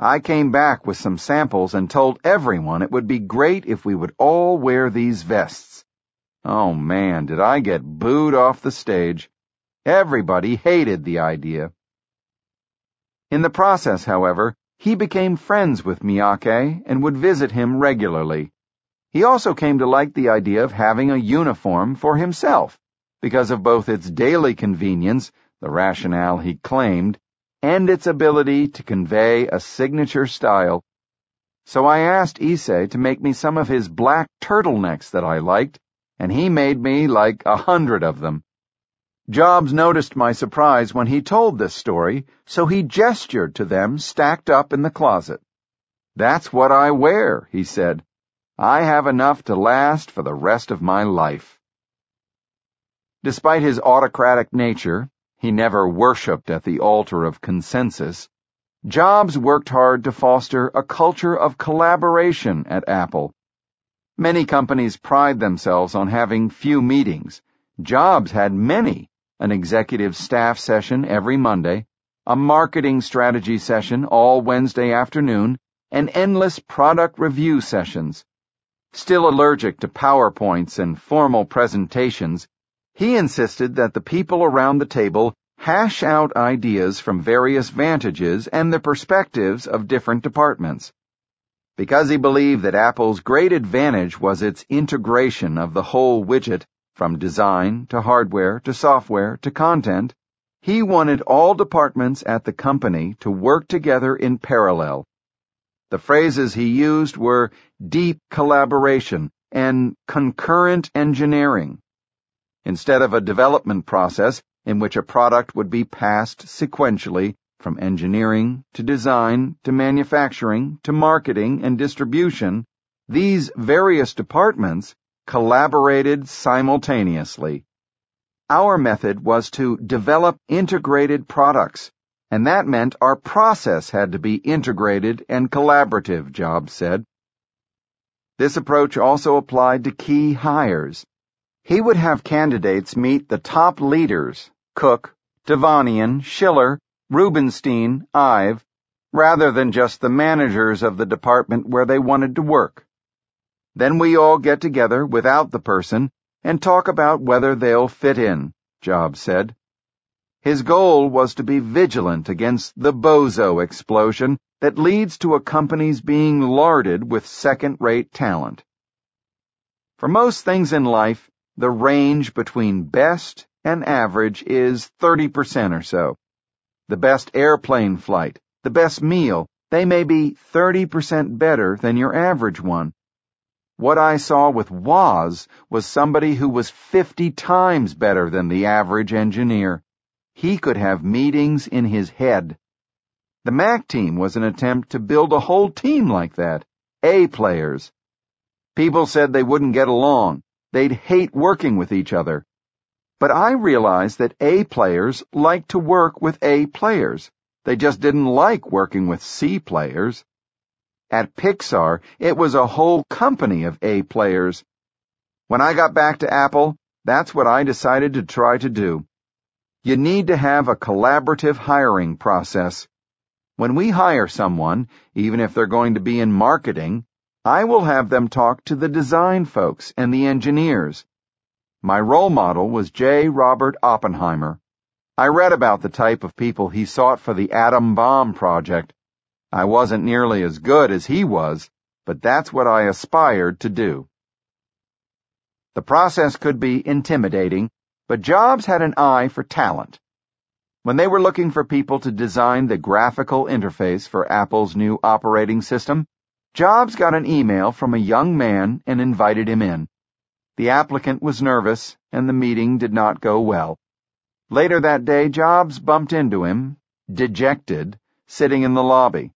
I came back with some samples and told everyone it would be great if we would all wear these vests. Oh man, did I get booed off the stage. Everybody hated the idea. In the process, however, he became friends with Miyake and would visit him regularly. He also came to like the idea of having a uniform for himself, because of both its daily convenience, the rationale he claimed, and its ability to convey a signature style. So I asked Issei to make me some of his black turtlenecks that I liked, and he made me like a hundred of them. Jobs noticed my surprise when he told this story, so he gestured to them stacked up in the closet. That's what I wear, he said. I have enough to last for the rest of my life. Despite his autocratic nature, he never worshipped at the altar of consensus. Jobs worked hard to foster a culture of collaboration at Apple. Many companies pride themselves on having few meetings. Jobs had many an executive staff session every Monday, a marketing strategy session all Wednesday afternoon, and endless product review sessions. Still allergic to PowerPoints and formal presentations, he insisted that the people around the table hash out ideas from various vantages and the perspectives of different departments. Because he believed that Apple's great advantage was its integration of the whole widget, from design to hardware to software to content, he wanted all departments at the company to work together in parallel. The phrases he used were deep collaboration and concurrent engineering. Instead of a development process in which a product would be passed sequentially from engineering to design to manufacturing to marketing and distribution, these various departments collaborated simultaneously. Our method was to develop integrated products, and that meant our process had to be integrated and collaborative, Jobs said. This approach also applied to key hires. He would have candidates meet the top leaders, Cook, Tevanian, Schiller, Rubinstein, Ive, rather than just the managers of the department where they wanted to work. Then we all get together without the person and talk about whether they'll fit in, Jobs said. His goal was to be vigilant against the bozo explosion that leads to a company's being larded with second-rate talent. For most things in life, the range between best and average is 30% or so. The best airplane flight, the best meal, they may be 30% better than your average one. What I saw with Woz was somebody who was 50 times better than the average engineer. He could have meetings in his head. The Mac team was an attempt to build a whole team like that. A players. People said they wouldn't get along. They'd hate working with each other. But I realized that A players like to work with A players. They just didn't like working with C players. At Pixar, it was a whole company of A players. When I got back to Apple, that's what I decided to try to do. You need to have a collaborative hiring process. When we hire someone, even if they're going to be in marketing, I will have them talk to the design folks and the engineers. My role model was J. Robert Oppenheimer. I read about the type of people he sought for the atom bomb project. I wasn't nearly as good as he was, but that's what I aspired to do. The process could be intimidating, but Jobs had an eye for talent. When they were looking for people to design the graphical interface for Apple's new operating system, Jobs got an email from a young man and invited him in. The applicant was nervous, and the meeting did not go well. Later that day, Jobs bumped into him, dejected, sitting in the lobby.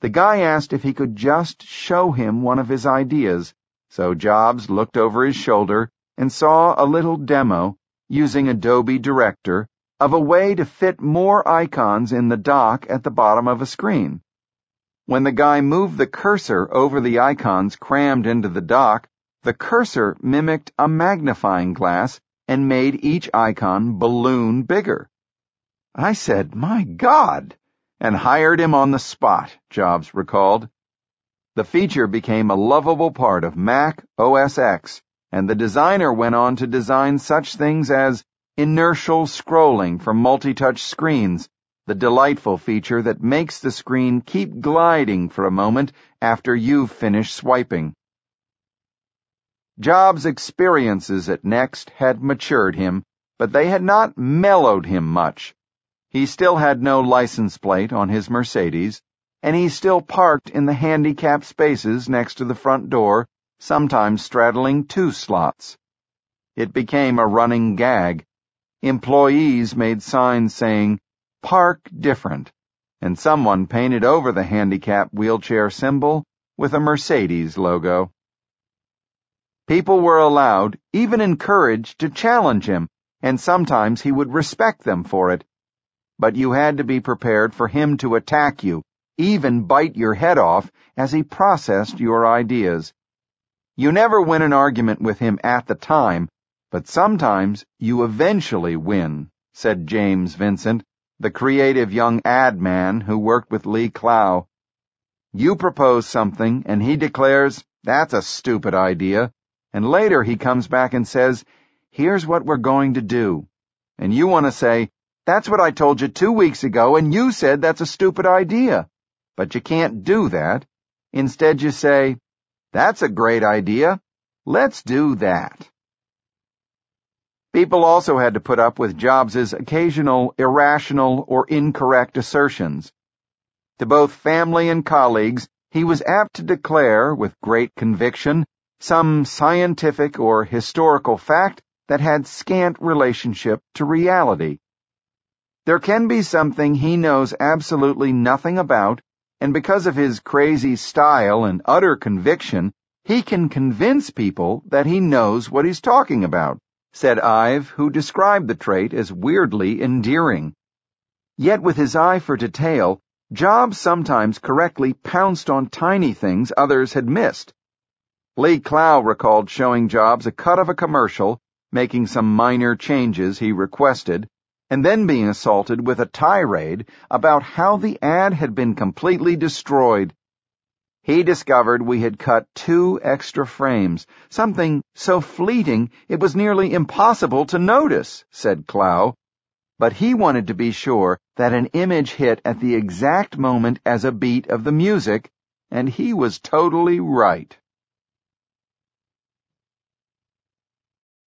The guy asked if he could just show him one of his ideas, so Jobs looked over his shoulder and saw a little demo using Adobe Director of a way to fit more icons in the dock at the bottom of a screen. When the guy moved the cursor over the icons crammed into the dock, the cursor mimicked a magnifying glass and made each icon balloon bigger. I said, My God! and hired him on the spot, Jobs recalled. The feature became a lovable part of Mac OS X, and the designer went on to design such things as inertial scrolling for multi-touch screens, the delightful feature that makes the screen keep gliding for a moment after you've finished swiping. Jobs' experiences at Next had matured him, but they had not mellowed him much. He still had no license plate on his Mercedes, and he still parked in the handicapped spaces next to the front door, sometimes straddling two slots. It became a running gag. Employees made signs saying, Park different, and someone painted over the handicap wheelchair symbol with a Mercedes logo. People were allowed, even encouraged, to challenge him, and sometimes he would respect them for it. But you had to be prepared for him to attack you, even bite your head off as he processed your ideas. You never win an argument with him at the time, but sometimes you eventually win, said James Vincent, the creative young ad man who worked with Lee Clow. You propose something and he declares, that's a stupid idea, and later he comes back and says, here's what we're going to do. And you want to say, that's what I told you two weeks ago and you said that's a stupid idea. But you can't do that. Instead, you say, That's a great idea. Let's do that. People also had to put up with Jobs's occasional irrational or incorrect assertions. To both family and colleagues, he was apt to declare, with great conviction, some scientific or historical fact that had scant relationship to reality. There can be something he knows absolutely nothing about and because of his crazy style and utter conviction, he can convince people that he knows what he's talking about, said Ive, who described the trait as weirdly endearing. Yet with his eye for detail, Jobs sometimes correctly pounced on tiny things others had missed. Lee Clow recalled showing Jobs a cut of a commercial, making some minor changes he requested, and then being assaulted with a tirade about how the ad had been completely destroyed. He discovered we had cut two extra frames, something so fleeting it was nearly impossible to notice, said Clow. But he wanted to be sure that an image hit at the exact moment as a beat of the music, and he was totally right.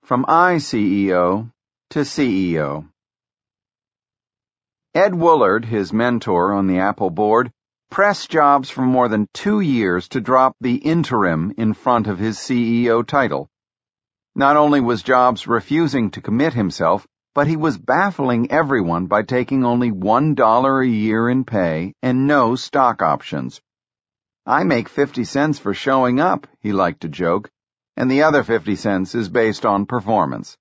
From iCEO to CEO. Ed Woolard, his mentor on the Apple board, pressed Jobs for more than two years to drop the interim in front of his CEO title. Not only was Jobs refusing to commit himself, but he was baffling everyone by taking only one dollar a year in pay and no stock options. I make 50 cents for showing up, he liked to joke, and the other 50 cents is based on performance.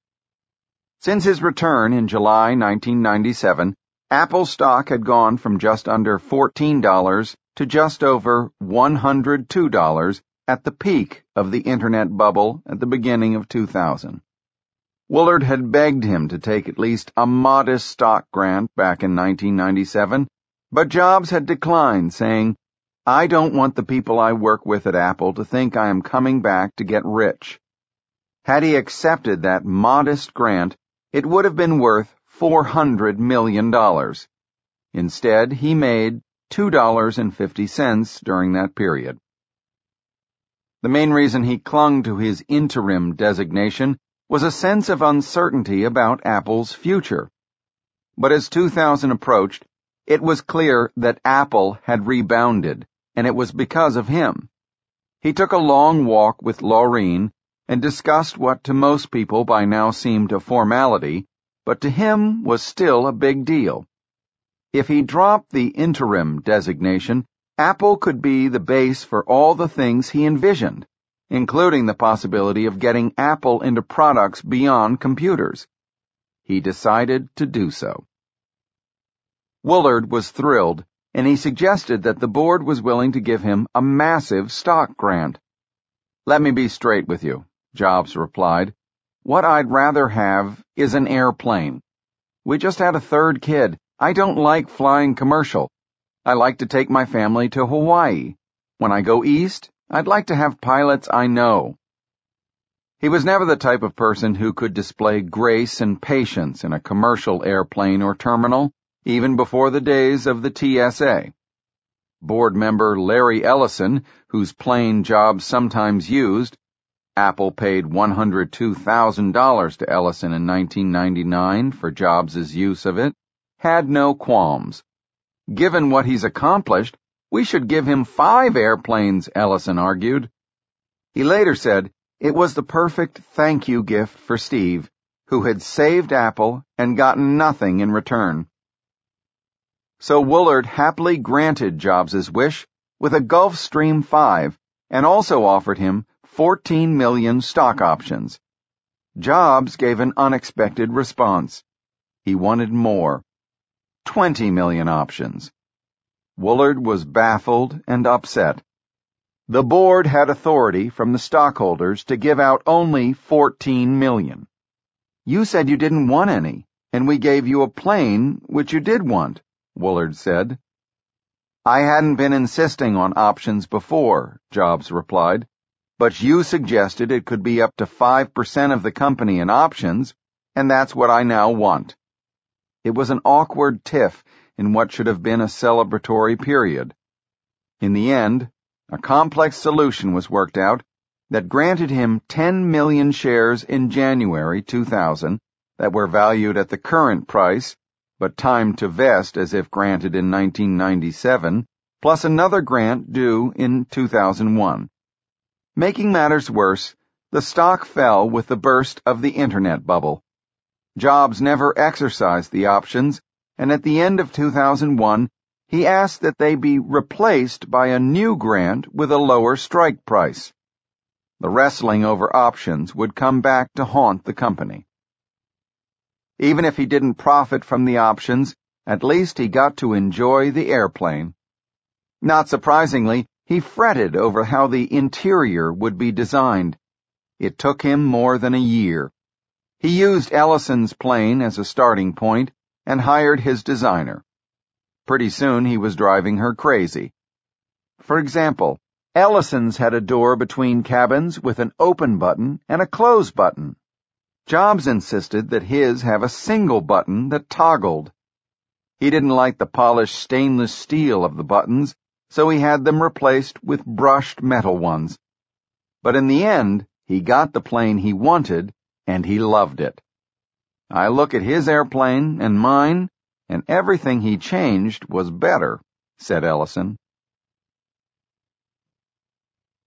Since his return in July 1997, Apple stock had gone from just under $14 to just over $102 at the peak of the internet bubble at the beginning of 2000. Woolard had begged him to take at least a modest stock grant back in 1997, but Jobs had declined, saying, I don't want the people I work with at Apple to think I am coming back to get rich. Had he accepted that modest grant, it would have been worth $400 million. Instead, he made $2.50 during that period. The main reason he clung to his interim designation was a sense of uncertainty about Apple's future. But as 2000 approached, it was clear that Apple had rebounded, and it was because of him. He took a long walk with Laureen and discussed what to most people by now seemed a formality, but to him was still a big deal. If he dropped the interim designation, Apple could be the base for all the things he envisioned, including the possibility of getting Apple into products beyond computers. He decided to do so. Woolard was thrilled, and he suggested that the board was willing to give him a massive stock grant. Let me be straight with you, Jobs replied. What I'd rather have is an airplane. We just had a third kid. I don't like flying commercial. I like to take my family to Hawaii. When I go east, I'd like to have pilots I know. He was never the type of person who could display grace and patience in a commercial airplane or terminal, even before the days of the TSA. Board member Larry Ellison, whose plane Jobs sometimes used, Apple paid $102,000 to Ellison in 1999 for Jobs' use of it, had no qualms. Given what he's accomplished, we should give him five airplanes, Ellison argued. He later said, it was the perfect thank you gift for Steve, who had saved Apple and gotten nothing in return. So Woolard happily granted Jobs' wish with a Gulfstream 5 and also offered him 14 million stock options. Jobs gave an unexpected response. He wanted more. 20 million options. Woolard was baffled and upset. The board had authority from the stockholders to give out only 14 million. You said you didn't want any, and we gave you a plane which you did want, Woolard said. I hadn't been insisting on options before, Jobs replied, but you suggested it could be up to 5% of the company in options, and that's what I now want. It was an awkward tiff in what should have been a celebratory period. In the end, a complex solution was worked out that granted him 10 million shares in January 2000 that were valued at the current price, but timed to vest as if granted in 1997, plus another grant due in 2001. Making matters worse, the stock fell with the burst of the internet bubble. Jobs never exercised the options, and at the end of 2001, he asked that they be replaced by a new grant with a lower strike price. The wrestling over options would come back to haunt the company. Even if he didn't profit from the options, at least he got to enjoy the airplane. Not surprisingly, he fretted over how the interior would be designed. It took him more than a year. He used Ellison's plane as a starting point and hired his designer. Pretty soon he was driving her crazy. For example, Ellison's had a door between cabins with an open button and a close button. Jobs insisted that his have a single button that toggled. He didn't like the polished stainless steel of the buttons, so he had them replaced with brushed metal ones. But in the end, he got the plane he wanted, and he loved it. I look at his airplane and mine, and everything he changed was better, said Ellison.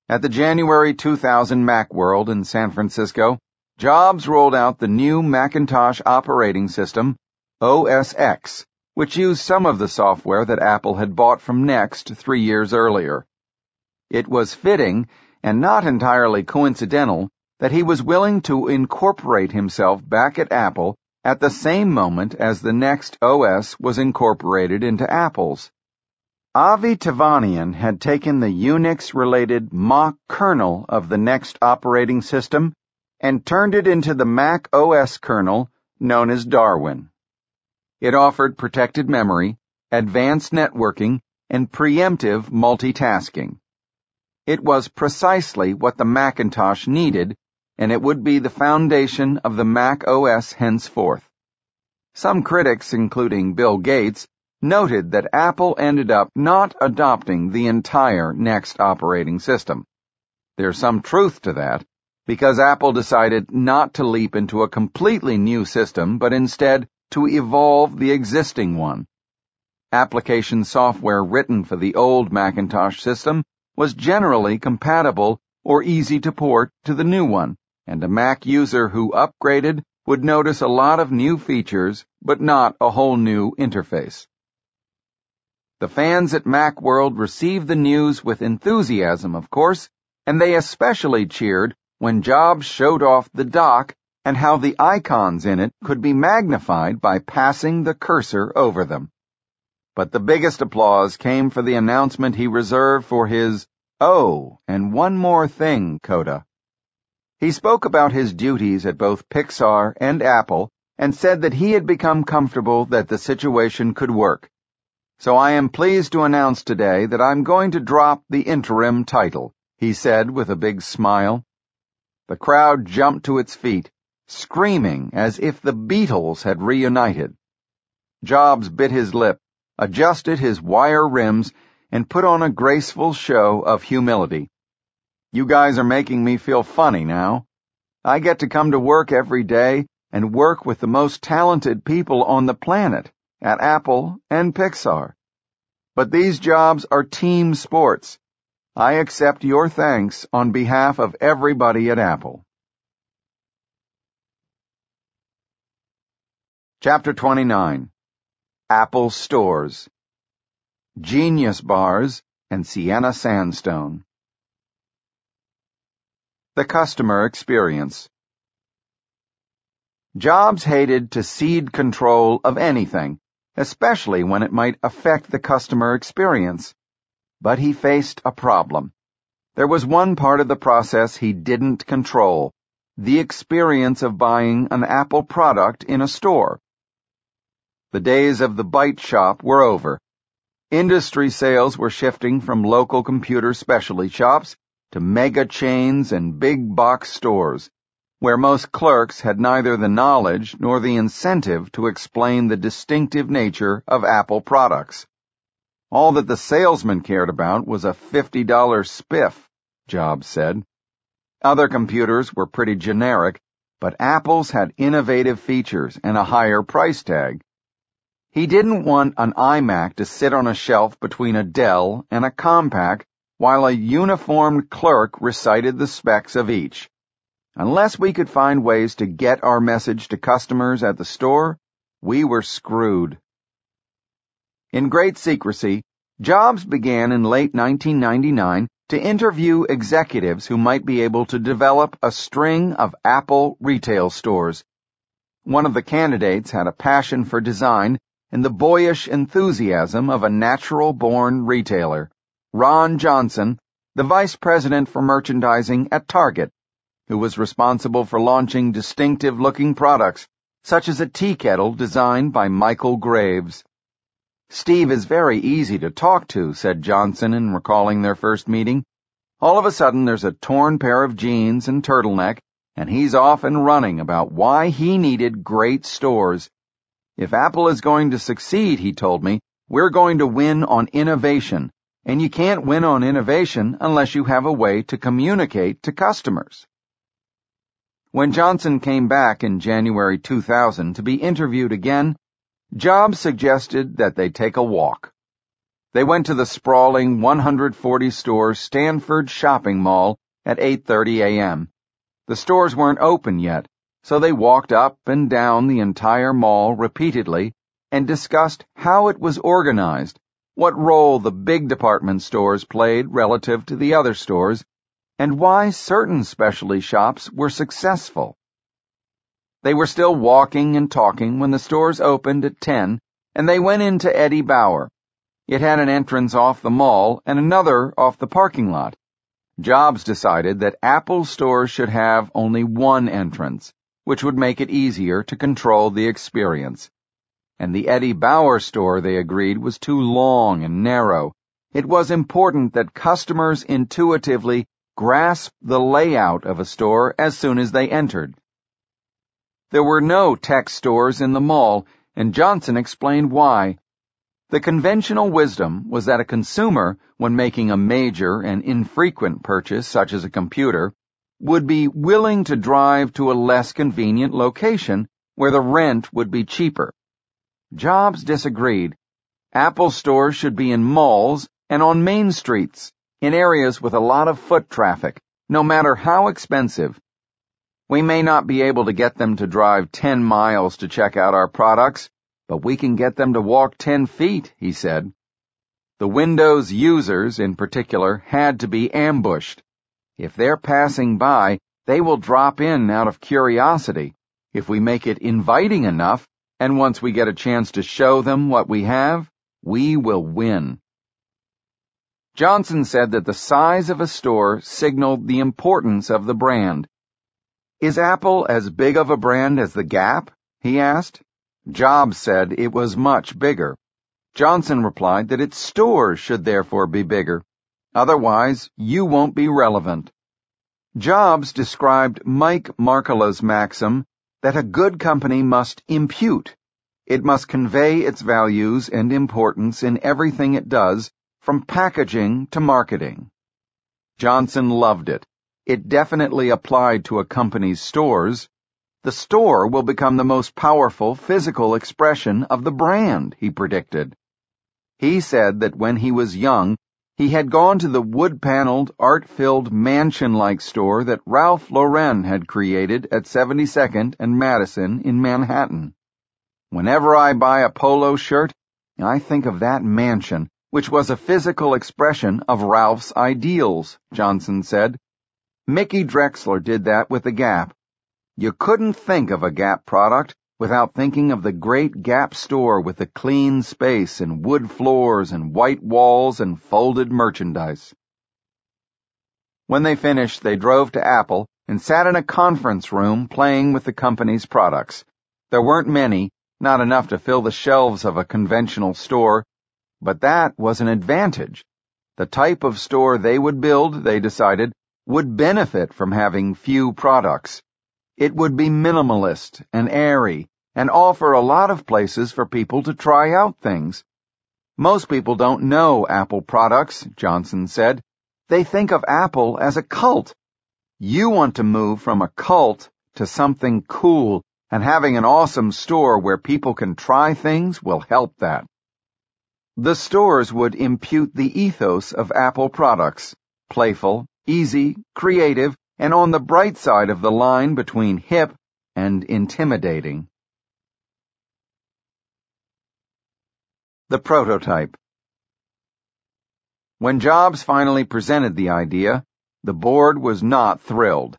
At the January 2000 Macworld in San Francisco, Jobs rolled out the new Macintosh operating system, OS X, which used some of the software that Apple had bought from Next three years earlier. It was fitting, and not entirely coincidental, that he was willing to incorporate himself back at Apple at the same moment as the next OS was incorporated into Apple's. Avi Tevanian had taken the Unix-related Mach kernel of the next operating system and turned it into the Mac OS kernel known as Darwin. It offered protected memory, advanced networking, and preemptive multitasking. It was precisely what the Macintosh needed and it would be the foundation of the Mac OS henceforth. Some critics, including Bill Gates, noted that Apple ended up not adopting the entire next operating system. There's some truth to that, because Apple decided not to leap into a completely new system, but instead to evolve the existing one. Application software written for the old Macintosh system was generally compatible or easy to port to the new one and a Mac user who upgraded would notice a lot of new features, but not a whole new interface. The fans at Macworld received the news with enthusiasm, of course, and they especially cheered when Jobs showed off the dock and how the icons in it could be magnified by passing the cursor over them. But the biggest applause came for the announcement he reserved for his, oh, and one more thing, coda. He spoke about his duties at both Pixar and Apple and said that he had become comfortable that the situation could work. So I am pleased to announce today that I'm going to drop the interim title, he said with a big smile. The crowd jumped to its feet, screaming as if the Beatles had reunited. Jobs bit his lip, adjusted his wire rims, and put on a graceful show of humility. You guys are making me feel funny now. I get to come to work every day and work with the most talented people on the planet at Apple and Pixar. But these jobs are team sports. I accept your thanks on behalf of everybody at Apple. Chapter 29 Apple Stores Genius Bars and Siena Sandstone The Customer Experience Jobs hated to cede control of anything especially when it might affect the customer experience. But he faced a problem. There was one part of the process he didn't control, the experience of buying an Apple product in a store. The days of the Byte Shop were over. Industry sales were shifting from local computer specialty shops to mega chains and big box stores where most clerks had neither the knowledge nor the incentive to explain the distinctive nature of Apple products. All that the salesman cared about was a $50 spiff, Jobs said. Other computers were pretty generic, but Apple's had innovative features and a higher price tag. He didn't want an iMac to sit on a shelf between a Dell and a Compaq while a uniformed clerk recited the specs of each. Unless we could find ways to get our message to customers at the store, we were screwed. In great secrecy, Jobs began in late 1999 to interview executives who might be able to develop a string of Apple retail stores. One of the candidates had a passion for design and the boyish enthusiasm of a natural-born retailer. Ron Johnson, the vice president for merchandising at Target, who was responsible for launching distinctive-looking products, such as a tea kettle designed by Michael Graves. Steve is very easy to talk to, said Johnson in recalling their first meeting. All of a sudden there's a torn pair of jeans and turtleneck, and he's off and running about why he needed great stores. If Apple is going to succeed, he told me, we're going to win on innovation, and you can't win on innovation unless you have a way to communicate to customers. When Johnson came back in January 2000 to be interviewed again, Jobs suggested that they take a walk. They went to the sprawling 140-store Stanford shopping mall at 8.30 a.m. The stores weren't open yet, so they walked up and down the entire mall repeatedly and discussed how it was organized, what role the big department stores played relative to the other stores, and why certain specialty shops were successful. They were still walking and talking when the stores opened at 10 and they went into Eddie Bauer. It had an entrance off the mall and another off the parking lot. Jobs decided that Apple stores should have only one entrance, which would make it easier to control the experience. And the Eddie Bauer store, they agreed, was too long and narrow. It was important that customers intuitively grasp the layout of a store as soon as they entered. There were no tech stores in the mall, and Johnson explained why. The conventional wisdom was that a consumer, when making a major and infrequent purchase such as a computer, would be willing to drive to a less convenient location where the rent would be cheaper. Jobs disagreed. Apple stores should be in malls and on main streets in areas with a lot of foot traffic, no matter how expensive. We may not be able to get them to drive 10 miles to check out our products, but we can get them to walk 10 feet, he said. The Windows users, in particular, had to be ambushed. If they're passing by, they will drop in out of curiosity. If we make it inviting enough, and once we get a chance to show them what we have, we will win. Johnson said that the size of a store signaled the importance of the brand. Is Apple as big of a brand as the Gap? he asked. Jobs said it was much bigger. Johnson replied that its stores should therefore be bigger. Otherwise, you won't be relevant. Jobs described Mike Markkula's maxim that a good company must impute. It must convey its values and importance in everything it does, from packaging to marketing. Johnson loved it. It definitely applied to a company's stores. The store will become the most powerful physical expression of the brand, he predicted. He said that when he was young, he had gone to the wood-paneled, art-filled, mansion-like store that Ralph Lauren had created at 72nd and Madison in Manhattan. Whenever I buy a polo shirt, I think of that mansion, which was a physical expression of Ralph's ideals, Johnson said. Mickey Drexler did that with the Gap. You couldn't think of a Gap product without thinking of the great Gap store with the clean space and wood floors and white walls and folded merchandise. When they finished, they drove to Apple and sat in a conference room playing with the company's products. There weren't many, not enough to fill the shelves of a conventional store, but that was an advantage. The type of store they would build, they decided, would benefit from having few products. It would be minimalist and airy and offer a lot of places for people to try out things. Most people don't know Apple products, Johnson said. They think of Apple as a cult. You want to move from a cult to something cool, and having an awesome store where people can try things will help that. The stores would impute the ethos of Apple products, playful, easy, creative, and on the bright side of the line between hip and intimidating. The prototype. When Jobs finally presented the idea, the board was not thrilled.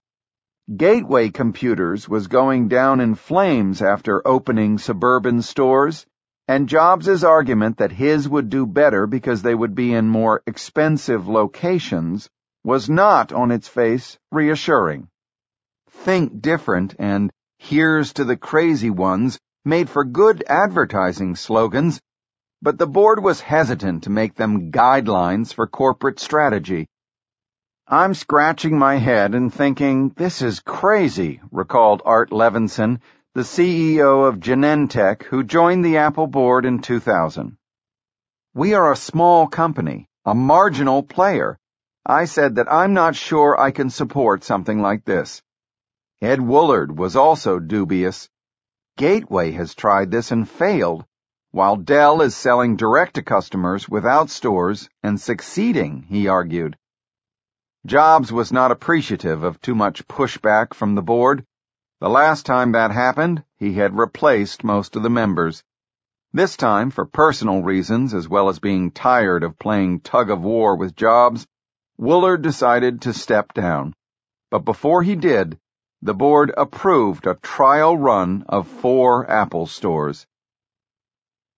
Gateway Computers was going down in flames after opening suburban stores, and Jobs's argument that his would do better because they would be in more expensive locations was not on its face reassuring. Think different and here's to the crazy ones made for good advertising slogans, but the board was hesitant to make them guidelines for corporate strategy. I'm scratching my head and thinking, this is crazy, recalled Art Levinson, the CEO of Genentech, who joined the Apple board in 2000. We are a small company, a marginal player, I said that I'm not sure I can support something like this. Ed Woolard was also dubious. Gateway has tried this and failed, while Dell is selling direct to customers without stores and succeeding, he argued. Jobs was not appreciative of too much pushback from the board. The last time that happened, he had replaced most of the members. This time, for personal reasons as well as being tired of playing tug of war with Jobs, Woolard decided to step down, but before he did, the board approved a trial run of four Apple stores.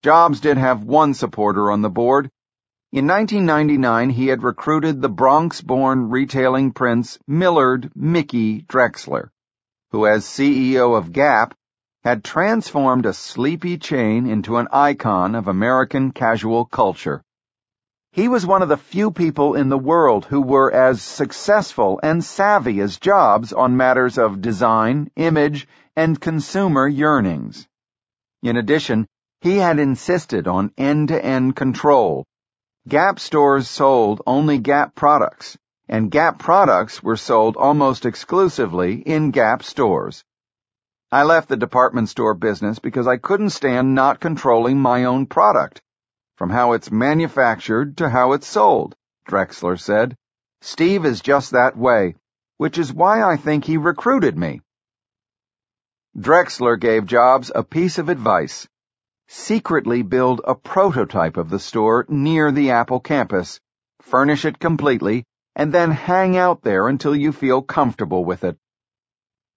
Jobs did have one supporter on the board. In 1999, he had recruited the Bronx-born retailing prince Millard Mickey Drexler, who as CEO of Gap had transformed a sleepy chain into an icon of American casual culture. He was one of the few people in the world who were as successful and savvy as Jobs on matters of design, image, and consumer yearnings. In addition, he had insisted on end-to-end control. Gap stores sold only Gap products, and Gap products were sold almost exclusively in Gap stores. I left the department store business because I couldn't stand not controlling my own product from how it's manufactured to how it's sold, Drexler said. Steve is just that way, which is why I think he recruited me. Drexler gave Jobs a piece of advice. Secretly build a prototype of the store near the Apple campus, furnish it completely, and then hang out there until you feel comfortable with it.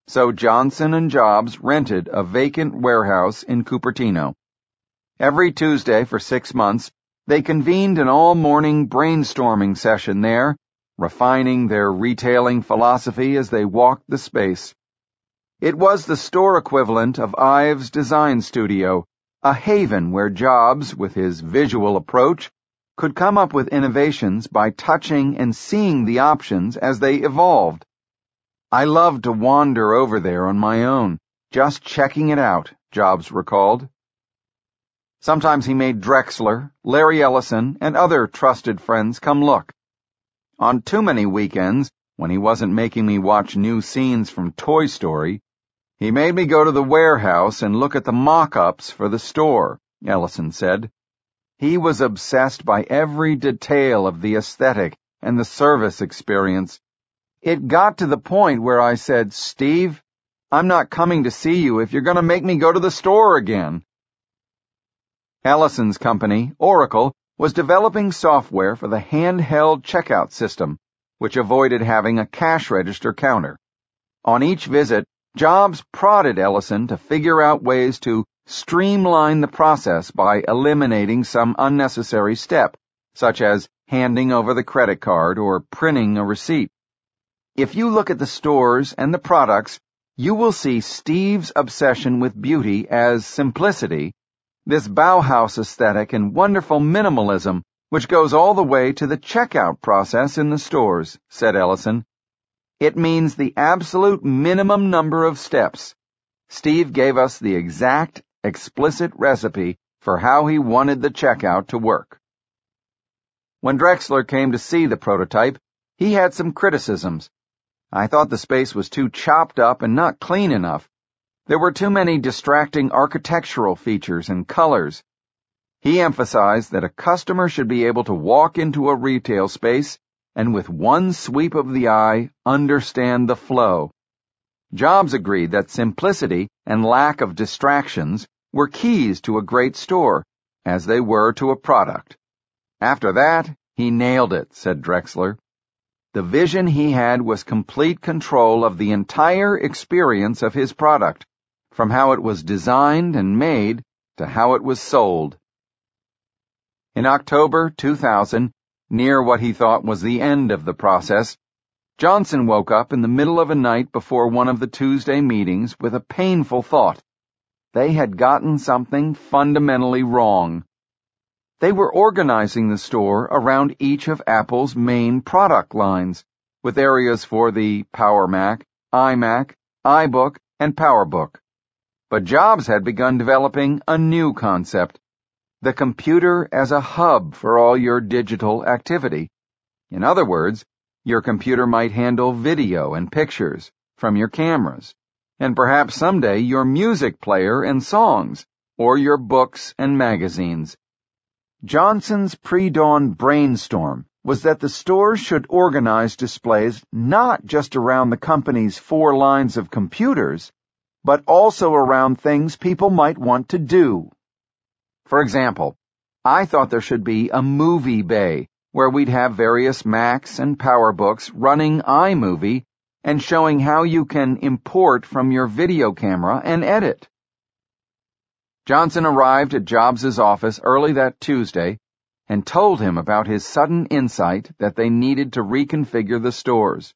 So Johnson and Jobs rented a vacant warehouse in Cupertino. Every Tuesday for six months, they convened an all-morning brainstorming session there, refining their retailing philosophy as they walked the space. It was the store equivalent of Ive's Design Studio, a haven where Jobs, with his visual approach, could come up with innovations by touching and seeing the options as they evolved. I loved to wander over there on my own, just checking it out, Jobs recalled. Sometimes he made Drexler, Larry Ellison, and other trusted friends come look. On too many weekends, when he wasn't making me watch new scenes from Toy Story, he made me go to the warehouse and look at the mock-ups for the store, Ellison said. He was obsessed by every detail of the aesthetic and the service experience it got to the point where I said, Steve, I'm not coming to see you if you're going to make me go to the store again. Ellison's company, Oracle, was developing software for the handheld checkout system, which avoided having a cash register counter. On each visit, Jobs prodded Ellison to figure out ways to streamline the process by eliminating some unnecessary step, such as handing over the credit card or printing a receipt. If you look at the stores and the products, you will see Steve's obsession with beauty as simplicity, this Bauhaus aesthetic and wonderful minimalism, which goes all the way to the checkout process in the stores, said Ellison. It means the absolute minimum number of steps. Steve gave us the exact, explicit recipe for how he wanted the checkout to work. When Drexler came to see the prototype, he had some criticisms. I thought the space was too chopped up and not clean enough. There were too many distracting architectural features and colors. He emphasized that a customer should be able to walk into a retail space and with one sweep of the eye understand the flow. Jobs agreed that simplicity and lack of distractions were keys to a great store, as they were to a product. After that, he nailed it, said Drexler. The vision he had was complete control of the entire experience of his product, from how it was designed and made to how it was sold. In October 2000, near what he thought was the end of the process, Johnson woke up in the middle of a night before one of the Tuesday meetings with a painful thought. They had gotten something fundamentally wrong. They were organizing the store around each of Apple's main product lines, with areas for the Power Mac, iMac, iBook, and PowerBook. But Jobs had begun developing a new concept, the computer as a hub for all your digital activity. In other words, your computer might handle video and pictures from your cameras, and perhaps someday your music player and songs, or your books and magazines. Johnson's pre-dawn brainstorm was that the stores should organize displays not just around the company's four lines of computers, but also around things people might want to do. For example, I thought there should be a movie bay where we'd have various Macs and PowerBooks running iMovie and showing how you can import from your video camera and edit. Johnson arrived at Jobs's office early that Tuesday and told him about his sudden insight that they needed to reconfigure the stores.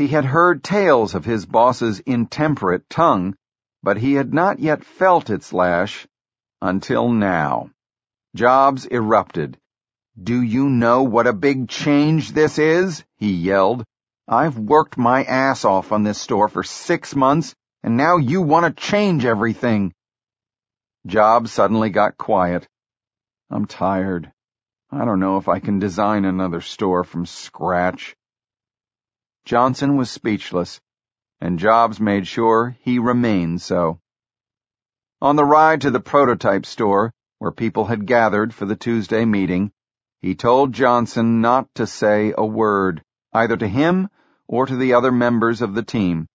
He had heard tales of his boss's intemperate tongue, but he had not yet felt its lash until now. Jobs erupted. Do you know what a big change this is? he yelled. I've worked my ass off on this store for six months, and now you want to change everything. Jobs suddenly got quiet. I'm tired. I don't know if I can design another store from scratch. Johnson was speechless, and Jobs made sure he remained so. On the ride to the prototype store, where people had gathered for the Tuesday meeting, he told Johnson not to say a word, either to him or to the other members of the team.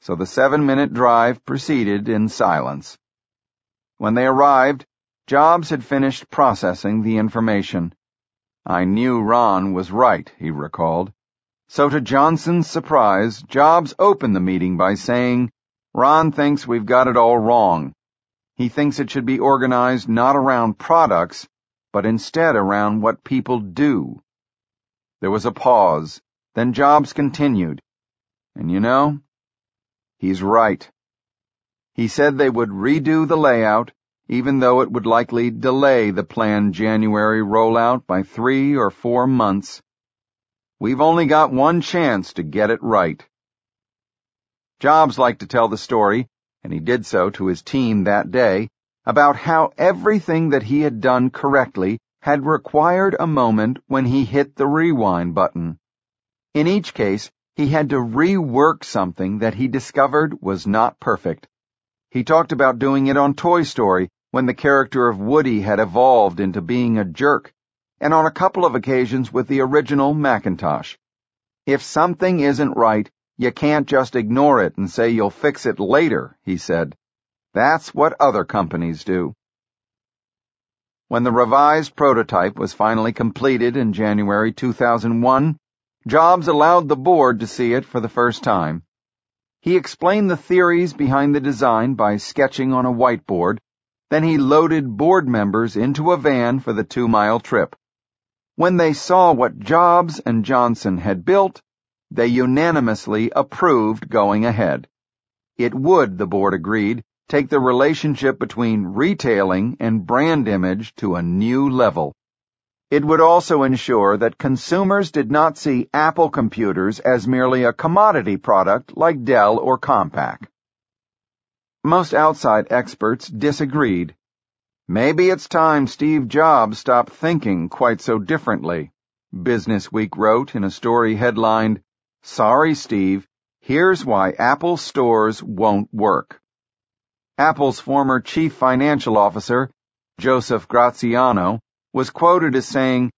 So the seven-minute drive proceeded in silence. When they arrived, Jobs had finished processing the information. I knew Ron was right, he recalled. So to Johnson's surprise, Jobs opened the meeting by saying, Ron thinks we've got it all wrong. He thinks it should be organized not around products, but instead around what people do. There was a pause. Then Jobs continued. And you know, he's right. He said they would redo the layout, even though it would likely delay the planned January rollout by three or four months. We've only got one chance to get it right. Jobs liked to tell the story, and he did so to his team that day, about how everything that he had done correctly had required a moment when he hit the rewind button. In each case, he had to rework something that he discovered was not perfect. He talked about doing it on Toy Story when the character of Woody had evolved into being a jerk, and on a couple of occasions with the original Macintosh. If something isn't right, you can't just ignore it and say you'll fix it later, he said. That's what other companies do. When the revised prototype was finally completed in January 2001, Jobs allowed the board to see it for the first time. He explained the theories behind the design by sketching on a whiteboard then he loaded board members into a van for the two mile trip. When they saw what Jobs and Johnson had built, they unanimously approved going ahead. It would, the board agreed, take the relationship between retailing and brand image to a new level. It would also ensure that consumers did not see Apple computers as merely a commodity product like Dell or Compaq. Most outside experts disagreed. Maybe it's time Steve Jobs stopped thinking quite so differently, Business Week wrote in a story headlined, Sorry, Steve, here's why Apple stores won't work. Apple's former chief financial officer, Joseph Graziano, was quoted as saying,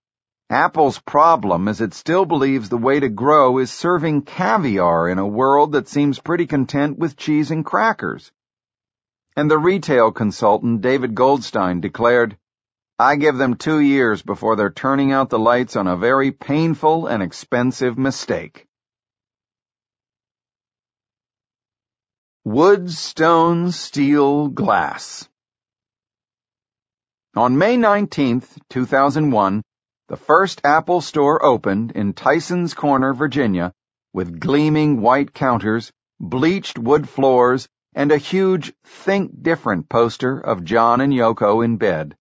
Apple's problem is it still believes the way to grow is serving caviar in a world that seems pretty content with cheese and crackers. And the retail consultant David Goldstein declared, I give them two years before they're turning out the lights on a very painful and expensive mistake. Wood, stone, steel, glass. On May 19, 2001, the first Apple store opened in Tysons Corner, Virginia, with gleaming white counters, bleached wood floors, and a huge Think Different poster of John and Yoko in bed.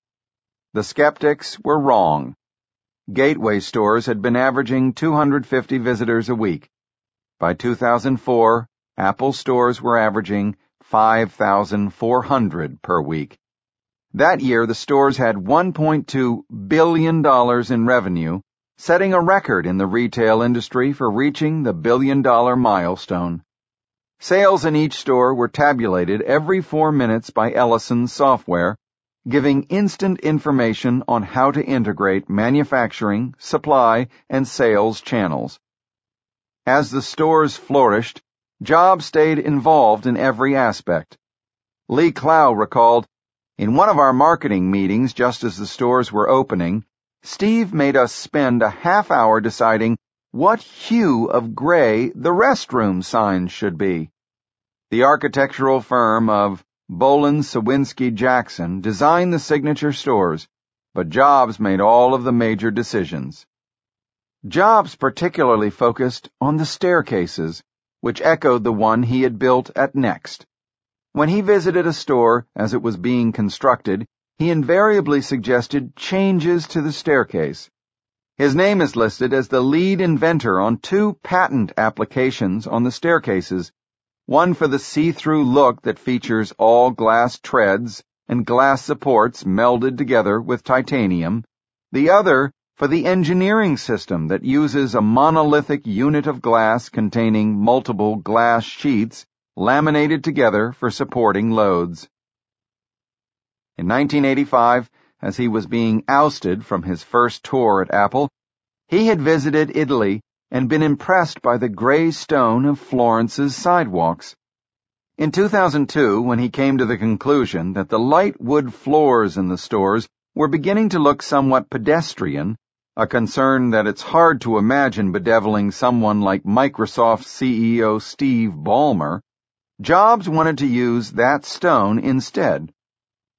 The skeptics were wrong. Gateway stores had been averaging 250 visitors a week. By 2004, Apple stores were averaging 5,400 per week. That year, the stores had $1.2 billion in revenue, setting a record in the retail industry for reaching the billion dollar milestone. Sales in each store were tabulated every four minutes by Ellison's software, giving instant information on how to integrate manufacturing, supply, and sales channels. As the stores flourished, Jobs stayed involved in every aspect. Lee Clow recalled, In one of our marketing meetings just as the stores were opening, Steve made us spend a half hour deciding what hue of gray the restroom signs should be. The architectural firm of Bohlin Cywinski Jackson designed the signature stores, but Jobs made all of the major decisions. Jobs particularly focused on the staircases, which echoed the one he had built at Next. When he visited a store as it was being constructed, he invariably suggested changes to the staircase. His name is listed as the lead inventor on two patent applications on the staircases, one for the see-through look that features all glass treads and glass supports melded together with titanium, the other for the engineering system that uses a monolithic unit of glass containing multiple glass sheets laminated together for supporting loads. In 1985, as he was being ousted from his first tour at Apple, he had visited Italy and been impressed by the gray stone of Florence's sidewalks. In 2002, when he came to the conclusion that the light wood floors in the stores were beginning to look somewhat pedestrian, a concern that it's hard to imagine bedeviling someone like Microsoft CEO Steve Ballmer, Jobs wanted to use that stone instead.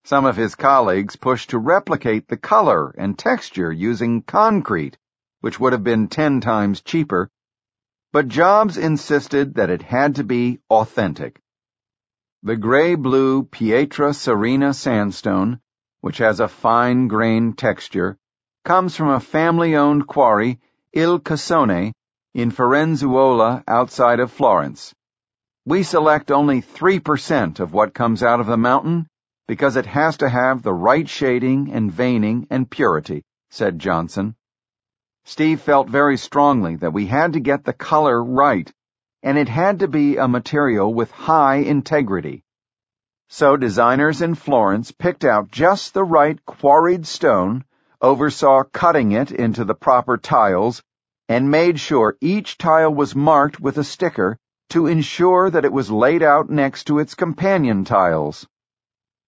Some of his colleagues pushed to replicate the color and texture using concrete, which would have been ten times cheaper, but Jobs insisted that it had to be authentic. The gray-blue Pietra Serena sandstone, which has a fine-grained texture, comes from a family-owned quarry, Il Cassone, in Firenzuola outside of Florence. We select only 3% of what comes out of the mountain because it has to have the right shading and veining and purity, said Johnson. Steve felt very strongly that we had to get the color right and it had to be a material with high integrity. So designers in Florence picked out just the right quarried stone, oversaw cutting it into the proper tiles, and made sure each tile was marked with a sticker to ensure that it was laid out next to its companion tiles.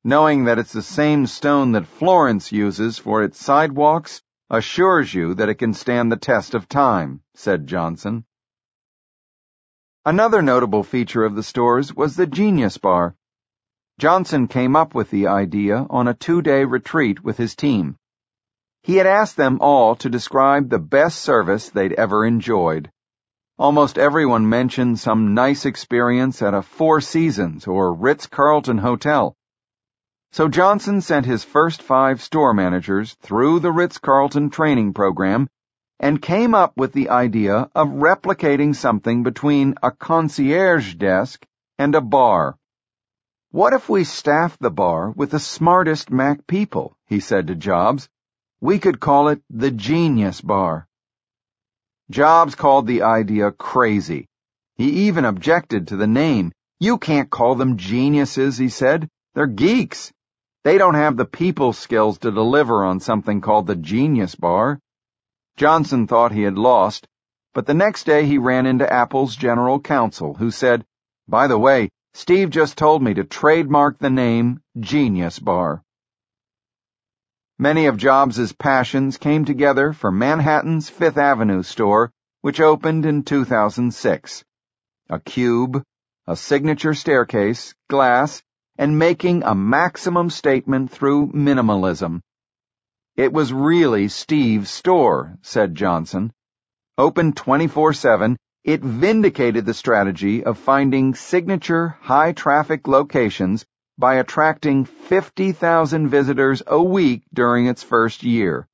Knowing that it's the same stone that Florence uses for its sidewalks assures you that it can stand the test of time, said Johnson. Another notable feature of the stores was the Genius Bar. Johnson came up with the idea on a two-day retreat with his team. He had asked them all to describe the best service they'd ever enjoyed. Almost everyone mentioned some nice experience at a Four Seasons or Ritz-Carlton hotel. So Johnson sent his first five store managers through the Ritz-Carlton training program and came up with the idea of replicating something between a concierge desk and a bar. What if we staffed the bar with the smartest Mac people, he said to Jobs. We could call it the Genius Bar. Jobs called the idea crazy. He even objected to the name. You can't call them geniuses, he said. They're geeks. They don't have the people skills to deliver on something called the Genius Bar. Johnson thought he had lost, but the next day he ran into Apple's general counsel, who said, By the way, Steve just told me to trademark the name Genius Bar. Many of Jobs' passions came together for Manhattan's Fifth Avenue store, which opened in 2006. A cube, a signature staircase, glass, and making a maximum statement through minimalism. It was really Steve's store, said Johnson. Open 24-7, it vindicated the strategy of finding signature high-traffic locations by attracting 50,000 visitors a week during its first year.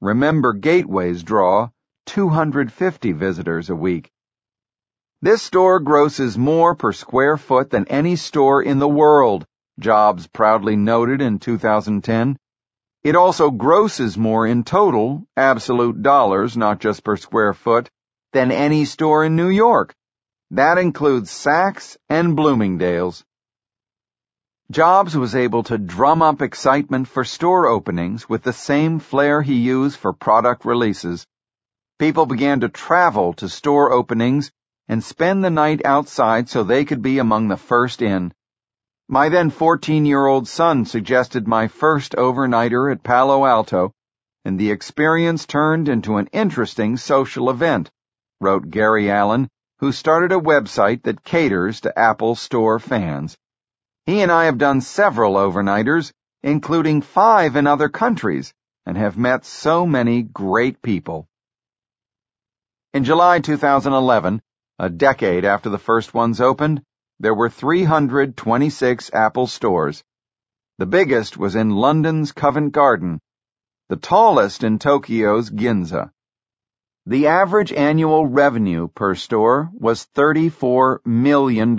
Remember Gateway's draw 250 visitors a week. This store grosses more per square foot than any store in the world, Jobs proudly noted in 2010. It also grosses more in total, absolute dollars, not just per square foot, than any store in New York. That includes Saks and Bloomingdale's. Jobs was able to drum up excitement for store openings with the same flair he used for product releases. People began to travel to store openings and spend the night outside so they could be among the first in. My then 14-year-old son suggested my first overnighter at Palo Alto, and the experience turned into an interesting social event, wrote Gary Allen, who started a website that caters to Apple Store fans. He and I have done several overnighters, including five in other countries, and have met so many great people. In July 2011, a decade after the first ones opened, there were 326 Apple stores. The biggest was in London's Covent Garden, the tallest in Tokyo's Ginza. The average annual revenue per store was $34 million,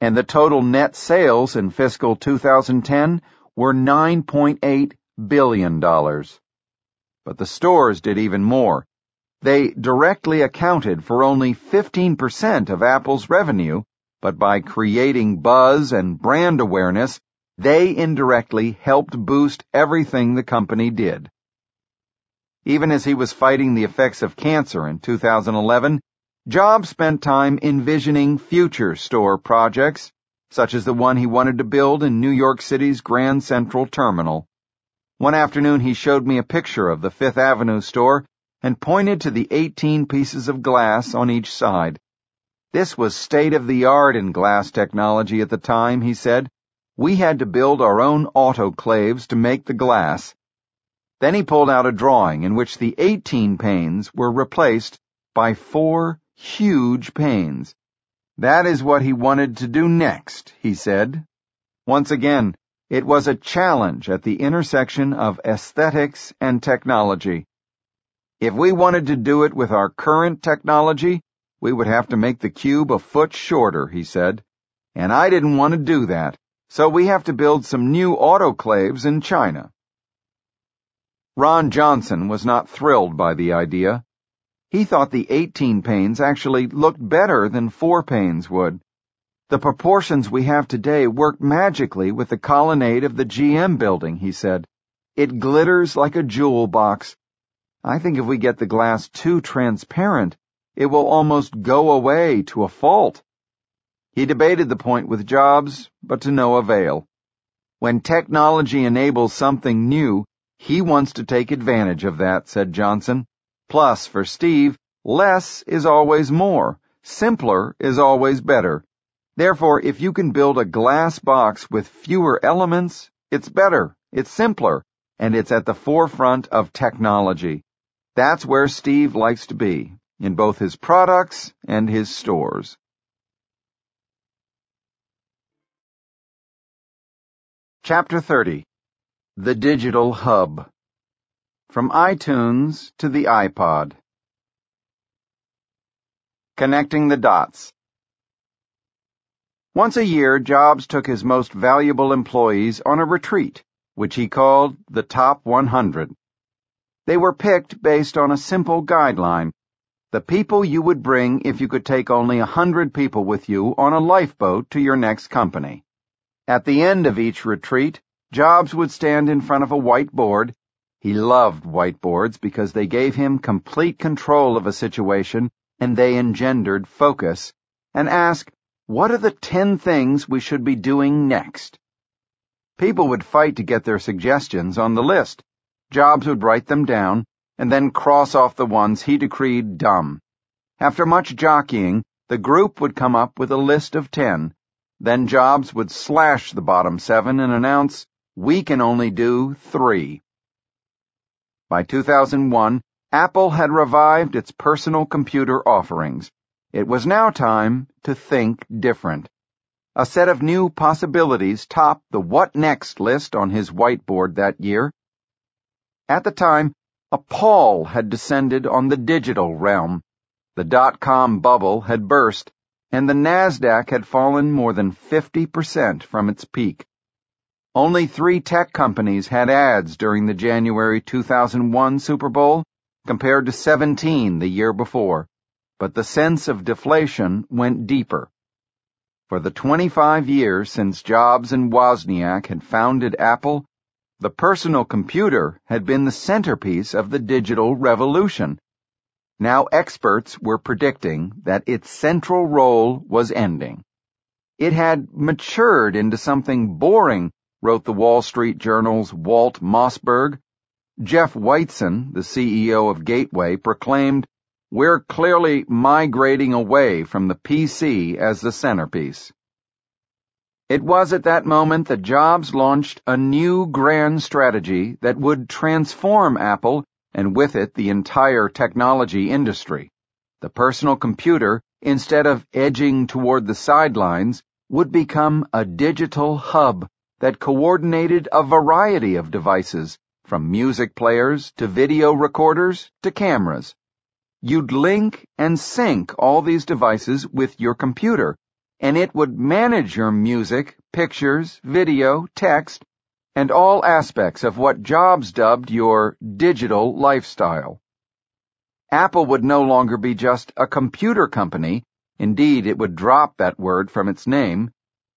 and the total net sales in fiscal 2010 were $9.8 billion. But the stores did even more. They directly accounted for only 15% of Apple's revenue but by creating buzz and brand awareness, they indirectly helped boost everything the company did. Even as he was fighting the effects of cancer in 2011, Jobs spent time envisioning future store projects, such as the one he wanted to build in New York City's Grand Central Terminal. One afternoon he showed me a picture of the Fifth Avenue store and pointed to the 18 pieces of glass on each side. This was state of the art in glass technology at the time, he said. We had to build our own autoclaves to make the glass. Then he pulled out a drawing in which the 18 panes were replaced by four huge panes. That is what he wanted to do next, he said. Once again, it was a challenge at the intersection of aesthetics and technology. If we wanted to do it with our current technology, we would have to make the cube a foot shorter, he said. And I didn't want to do that, so we have to build some new autoclaves in China. Ron Johnson was not thrilled by the idea. He thought the 18 panes actually looked better than 4 panes would. The proportions we have today work magically with the colonnade of the GM building, he said. It glitters like a jewel box. I think if we get the glass too transparent, it will almost go away to a fault. He debated the point with Jobs, but to no avail. When technology enables something new, he wants to take advantage of that, said Johnson. Plus, for Steve, less is always more. Simpler is always better. Therefore, if you can build a glass box with fewer elements, it's better, it's simpler, and it's at the forefront of technology. That's where Steve likes to be, in both his products and his stores. Chapter 30 The Digital Hub from iTunes to the iPod. Connecting the dots. Once a year, Jobs took his most valuable employees on a retreat, which he called the Top 100. They were picked based on a simple guideline. The people you would bring if you could take only a hundred people with you on a lifeboat to your next company. At the end of each retreat, Jobs would stand in front of a whiteboard he loved whiteboards because they gave him complete control of a situation and they engendered focus, and ask, what are the ten things we should be doing next? People would fight to get their suggestions on the list. Jobs would write them down and then cross off the ones he decreed dumb. After much jockeying, the group would come up with a list of ten. Then Jobs would slash the bottom seven and announce, we can only do three. By 2001, Apple had revived its personal computer offerings. It was now time to think different. A set of new possibilities topped the what next list on his whiteboard that year. At the time, a pall had descended on the digital realm. The dot-com bubble had burst, and the NASDAQ had fallen more than 50% from its peak. Only three tech companies had ads during the January 2001 Super Bowl, compared to 17 the year before, but the sense of deflation went deeper. For the 25 years since Jobs and Wozniak had founded Apple, the personal computer had been the centerpiece of the digital revolution. Now experts were predicting that its central role was ending. It had matured into something boring wrote the Wall Street Journal's Walt Mossberg. Jeff Weitzen, the CEO of Gateway, proclaimed, We're clearly migrating away from the PC as the centerpiece. It was at that moment that Jobs launched a new grand strategy that would transform Apple and with it the entire technology industry. The personal computer, instead of edging toward the sidelines, would become a digital hub that coordinated a variety of devices, from music players to video recorders to cameras. You'd link and sync all these devices with your computer, and it would manage your music, pictures, video, text, and all aspects of what Jobs dubbed your digital lifestyle. Apple would no longer be just a computer company, indeed it would drop that word from its name,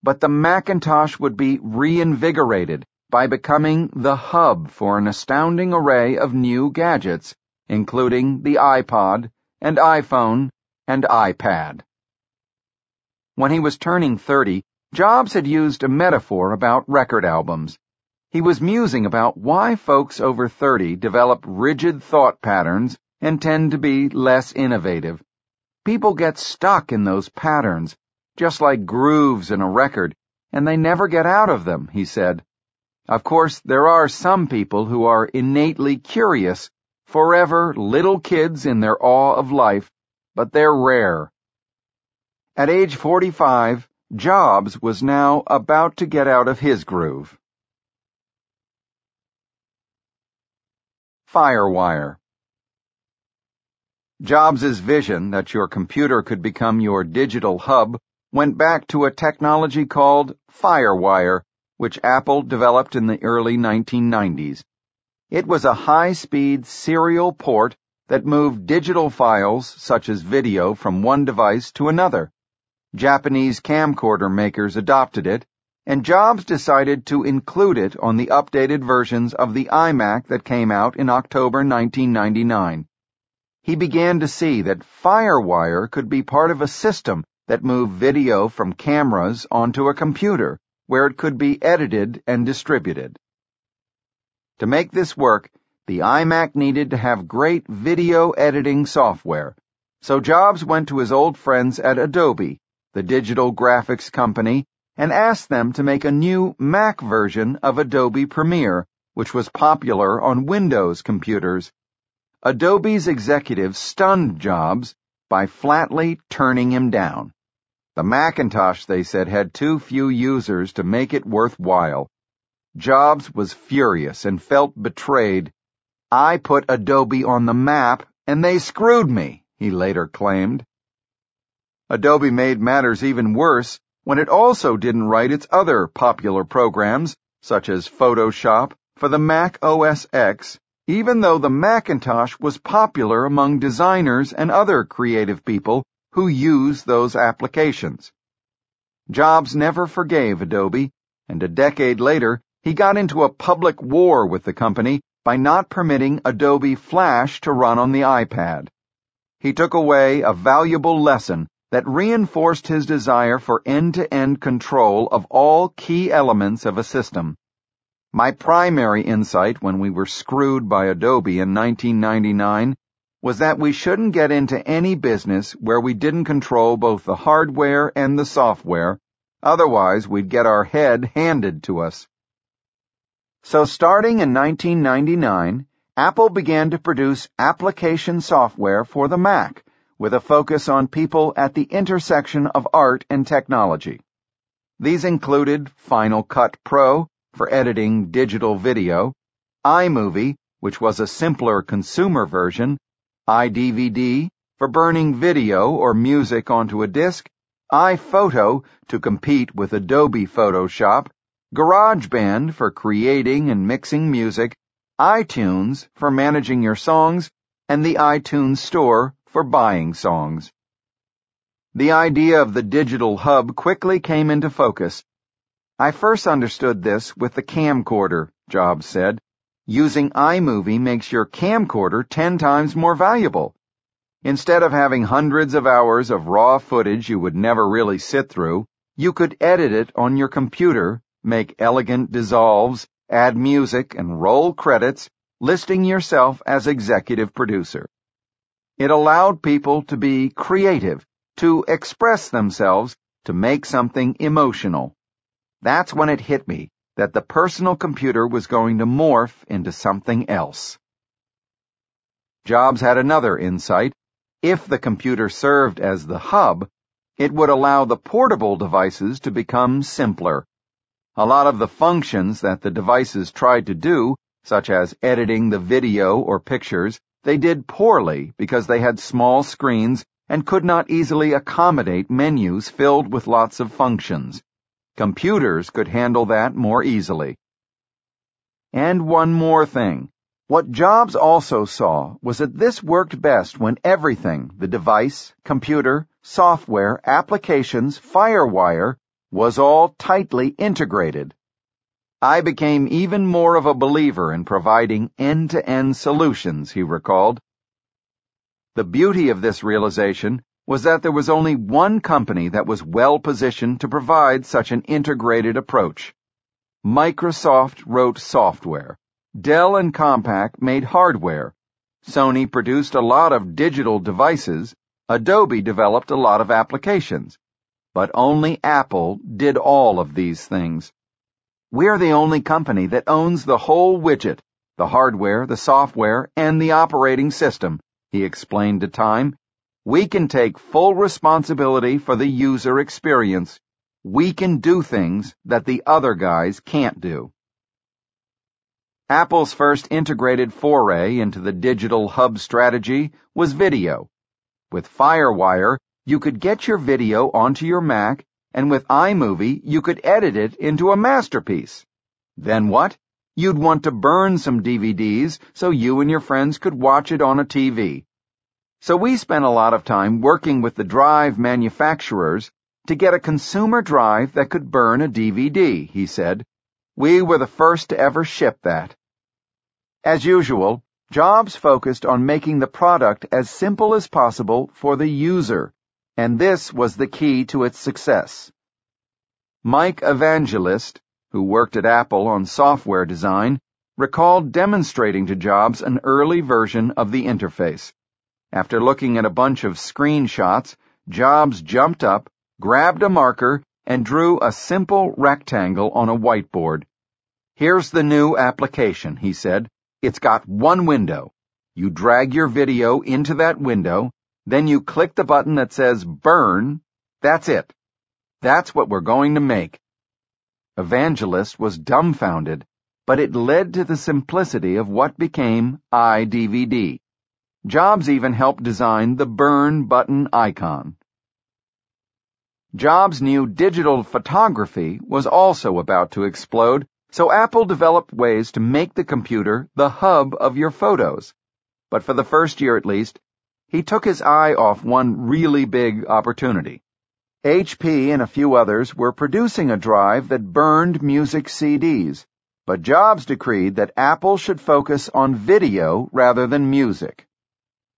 but the Macintosh would be reinvigorated by becoming the hub for an astounding array of new gadgets, including the iPod and iPhone and iPad. When he was turning 30, Jobs had used a metaphor about record albums. He was musing about why folks over 30 develop rigid thought patterns and tend to be less innovative. People get stuck in those patterns just like grooves in a record, and they never get out of them, he said. Of course, there are some people who are innately curious, forever little kids in their awe of life, but they're rare. At age 45, Jobs was now about to get out of his groove. Firewire Jobs' vision that your computer could become your digital hub went back to a technology called Firewire, which Apple developed in the early 1990s. It was a high-speed serial port that moved digital files, such as video, from one device to another. Japanese camcorder makers adopted it, and Jobs decided to include it on the updated versions of the iMac that came out in October 1999. He began to see that FireWire could be part of a system that moved video from cameras onto a computer, where it could be edited and distributed. To make this work, the iMac needed to have great video editing software, so Jobs went to his old friends at Adobe, the digital graphics company, and asked them to make a new Mac version of Adobe Premiere, which was popular on Windows computers. Adobe's executives stunned Jobs by flatly turning him down. The Macintosh, they said, had too few users to make it worthwhile. Jobs was furious and felt betrayed. I put Adobe on the map, and they screwed me, he later claimed. Adobe made matters even worse when it also didn't write its other popular programs, such as Photoshop, for the Mac OS X, even though the Macintosh was popular among designers and other creative people who use those applications. Jobs never forgave Adobe, and a decade later, he got into a public war with the company by not permitting Adobe Flash to run on the iPad. He took away a valuable lesson that reinforced his desire for end-to-end control of all key elements of a system. My primary insight when we were screwed by Adobe in 1999 was that we shouldn't get into any business where we didn't control both the hardware and the software, otherwise we'd get our head handed to us. So starting in 1999, Apple began to produce application software for the Mac with a focus on people at the intersection of art and technology. These included Final Cut Pro for editing digital video, iMovie, which was a simpler consumer version, iDVD for burning video or music onto a disk, iPhoto to compete with Adobe Photoshop, GarageBand for creating and mixing music, iTunes for managing your songs, and the iTunes Store for buying songs. The idea of the digital hub quickly came into focus. I first understood this with the camcorder, Jobs said. Using iMovie makes your camcorder ten times more valuable. Instead of having hundreds of hours of raw footage you would never really sit through, you could edit it on your computer make elegant dissolves, add music, and roll credits, listing yourself as executive producer. It allowed people to be creative, to express themselves, to make something emotional. That's when it hit me that the personal computer was going to morph into something else. Jobs had another insight. If the computer served as the hub, it would allow the portable devices to become simpler, a lot of the functions that the devices tried to do, such as editing the video or pictures, they did poorly because they had small screens and could not easily accommodate menus filled with lots of functions. Computers could handle that more easily. And one more thing. What Jobs also saw was that this worked best when everything, the device, computer, software, applications, FireWire, was all tightly integrated. I became even more of a believer in providing end-to-end solutions, he recalled. The beauty of this realization was that there was only one company that was well positioned to provide such an integrated approach. Microsoft wrote software. Dell and Compaq made hardware. Sony produced a lot of digital devices. Adobe developed a lot of applications. But only Apple did all of these things. We're the only company that owns the whole widget, the hardware, the software, and the operating system, he explained to Time. We can take full responsibility for the user experience. We can do things that the other guys can't do. Apple's first integrated foray into the digital hub strategy was video. With FireWire, you could get your video onto your Mac, and with iMovie, you could edit it into a masterpiece. Then what? You'd want to burn some DVDs so you and your friends could watch it on a TV. So we spent a lot of time working with the drive manufacturers to get a consumer drive that could burn a DVD, he said. We were the first to ever ship that. As usual, Jobs focused on making the product as simple as possible for the user, and this was the key to its success. Mike Evangelist, who worked at Apple on software design, recalled demonstrating to Jobs an early version of the interface. After looking at a bunch of screenshots, Jobs jumped up, grabbed a marker, and drew a simple rectangle on a whiteboard. Here's the new application, he said. It's got one window. You drag your video into that window, then you click the button that says Burn. That's it. That's what we're going to make. Evangelist was dumbfounded, but it led to the simplicity of what became iDVD. Jobs even helped design the burn button icon. Jobs' new digital photography was also about to explode, so Apple developed ways to make the computer the hub of your photos. But for the first year at least, he took his eye off one really big opportunity. HP and a few others were producing a drive that burned music CDs, but Jobs decreed that Apple should focus on video rather than music.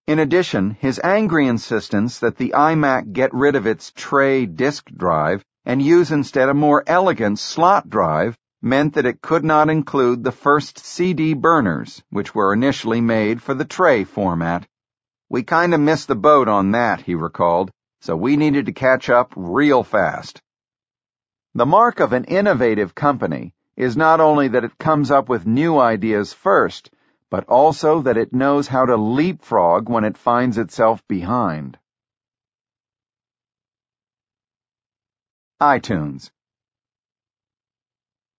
In addition, his angry insistence that the iMac get rid of its tray disk drive and use instead a more elegant slot drive meant that it could not include the first CD burners, which were initially made for the tray format. We kinda missed the boat on that, he recalled, so we needed to catch up real fast. The mark of an innovative company is not only that it comes up with new ideas first, but also that it knows how to leapfrog when it finds itself behind. iTunes.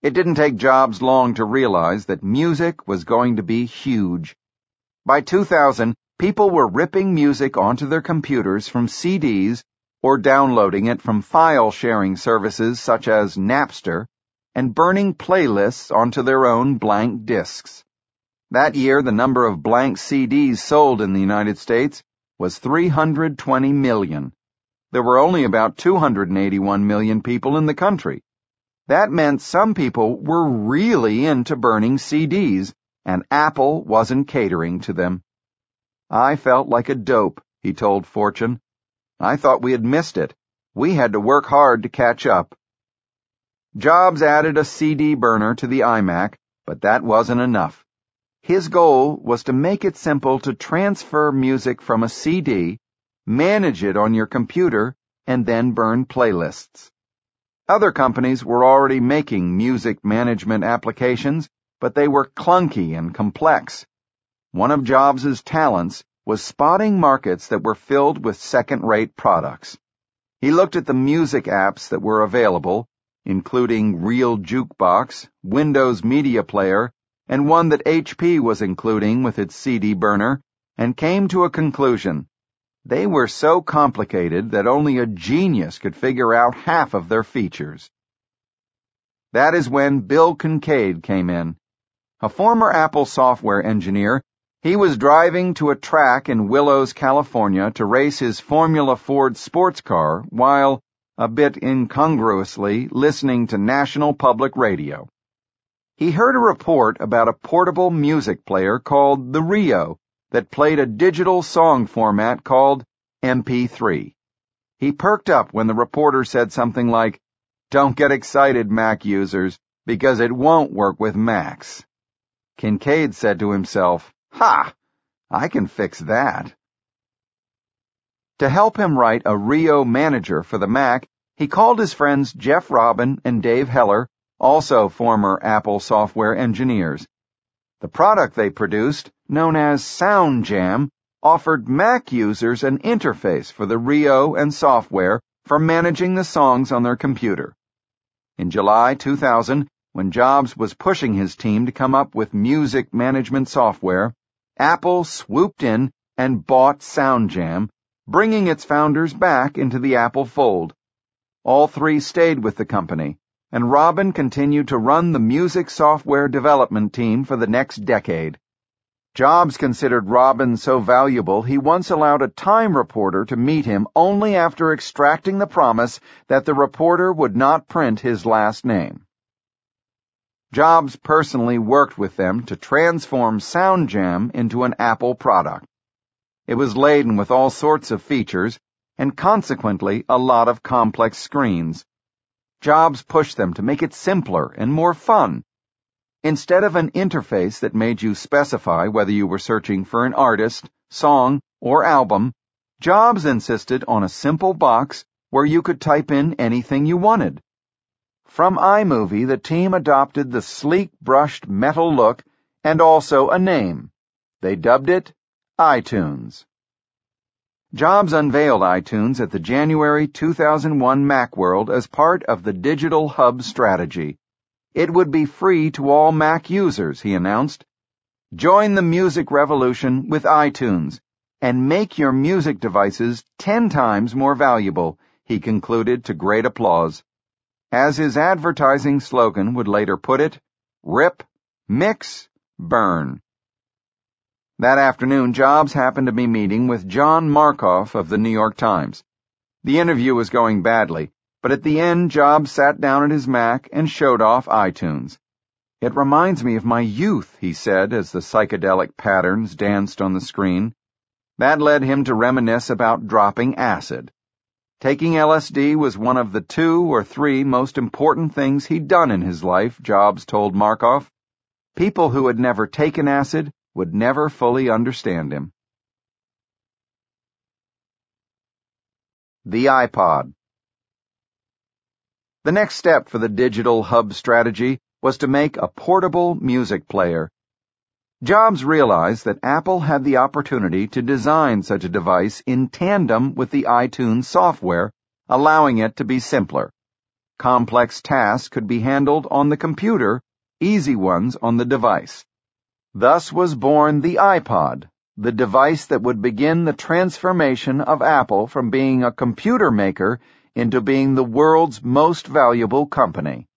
It didn't take Jobs long to realize that music was going to be huge. By 2000, people were ripping music onto their computers from CDs or downloading it from file sharing services such as Napster and burning playlists onto their own blank discs. That year, the number of blank CDs sold in the United States was 320 million. There were only about 281 million people in the country. That meant some people were really into burning CDs, and Apple wasn't catering to them. I felt like a dope, he told Fortune. I thought we had missed it. We had to work hard to catch up. Jobs added a CD burner to the iMac, but that wasn't enough. His goal was to make it simple to transfer music from a CD, manage it on your computer, and then burn playlists. Other companies were already making music management applications, but they were clunky and complex. One of Jobs' talents was spotting markets that were filled with second-rate products. He looked at the music apps that were available, including Real Jukebox, Windows Media Player, and one that HP was including with its CD burner, and came to a conclusion. They were so complicated that only a genius could figure out half of their features. That is when Bill Kincaid came in. A former Apple software engineer, he was driving to a track in Willows, California to race his Formula Ford sports car while, a bit incongruously, listening to National Public Radio. He heard a report about a portable music player called the Rio that played a digital song format called MP3. He perked up when the reporter said something like, Don't get excited, Mac users, because it won't work with Macs. Kincaid said to himself, Ha! I can fix that. To help him write a Rio manager for the Mac, he called his friends Jeff Robbin and Dave Heller also former Apple software engineers. The product they produced, known as SoundJam, offered Mac users an interface for the Rio and software for managing the songs on their computer. In July 2000, when Jobs was pushing his team to come up with music management software, Apple swooped in and bought SoundJam, bringing its founders back into the Apple fold. All three stayed with the company, and Robbin continued to run the music software development team for the next decade. Jobs considered Robbin so valuable he once allowed a Time reporter to meet him only after extracting the promise that the reporter would not print his last name. Jobs personally worked with them to transform SoundJam into an Apple product. It was laden with all sorts of features and consequently a lot of complex screens. Jobs pushed them to make it simpler and more fun Instead of an interface that made you specify whether you were searching for an artist, song, or album, Jobs insisted on a simple box where you could type in anything you wanted. From iMovie, the team adopted the sleek brushed metal look and also a name. They dubbed it iTunes. Jobs unveiled iTunes at the January 2001 Macworld as part of the Digital Hub strategy. It would be free to all Mac users, he announced. Join the music revolution with iTunes and make your music devices 10 times more valuable, he concluded to great applause. As his advertising slogan would later put it, rip, mix, burn. That afternoon, Jobs happened to be meeting with John Markoff of the New York Times. The interview was going badly, but at the end, Jobs sat down at his Mac and showed off iTunes. It reminds me of my youth, he said as the psychedelic patterns danced on the screen. That led him to reminisce about dropping acid. Taking LSD was one of the two or three most important things he'd done in his life, Jobs told Markoff. People who had never taken acid would never fully understand him. The iPod the next step for the digital hub strategy was to make a portable music player. Jobs realized that Apple had the opportunity to design such a device in tandem with the iTunes software, allowing it to be simpler. Complex tasks could be handled on the computer, easy ones on the device. Thus was born the iPod, the device that would begin the transformation of Apple from being a computer maker into being the world's most valuable company.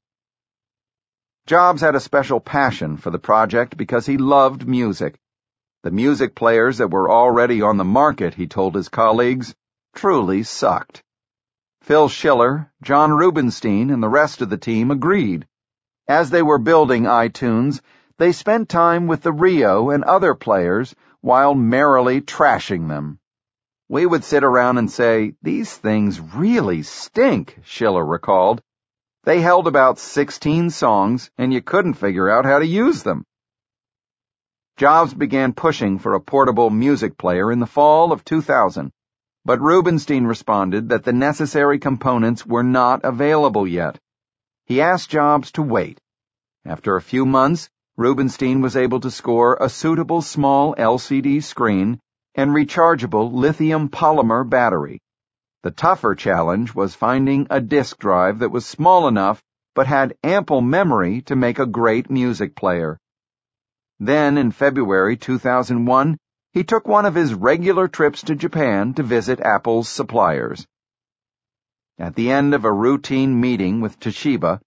Jobs had a special passion for the project because he loved music. The music players that were already on the market, he told his colleagues, truly sucked. Phil Schiller, John Rubinstein, and the rest of the team agreed. As they were building iTunes, they spent time with the Rio and other players while merrily trashing them. We would sit around and say, These things really stink, Schiller recalled. They held about 16 songs, and you couldn't figure out how to use them. Jobs began pushing for a portable music player in the fall of 2000, but Rubinstein responded that the necessary components were not available yet. He asked Jobs to wait. After a few months, Rubinstein was able to score a suitable small LCD screen and rechargeable lithium polymer battery. The tougher challenge was finding a disk drive that was small enough but had ample memory to make a great music player. Then, in February 2001, he took one of his regular trips to Japan to visit Apple's suppliers. At the end of a routine meeting with Toshiba,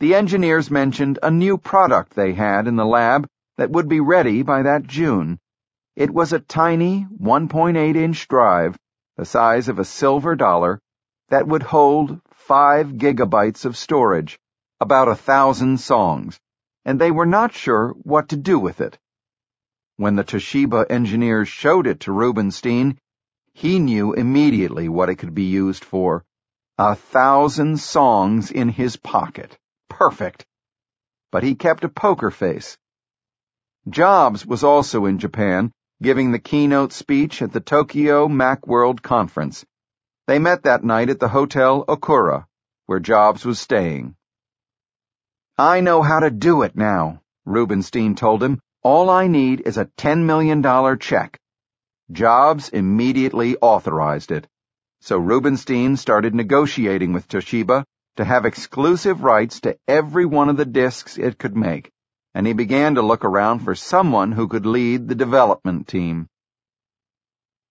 the engineers mentioned a new product they had in the lab that would be ready by that June. It was a tiny 1.8 inch drive, the size of a silver dollar, that would hold five gigabytes of storage, about a thousand songs, and they were not sure what to do with it. When the Toshiba engineers showed it to Rubinstein, he knew immediately what it could be used for. A thousand songs in his pocket. Perfect. But he kept a poker face. Jobs was also in Japan giving the keynote speech at the Tokyo Macworld Conference. They met that night at the Hotel Okura, where Jobs was staying. I know how to do it now, Rubinstein told him. All I need is a $10 million check. Jobs immediately authorized it. So Rubinstein started negotiating with Toshiba to have exclusive rights to every one of the discs it could make, and he began to look around for someone who could lead the development team.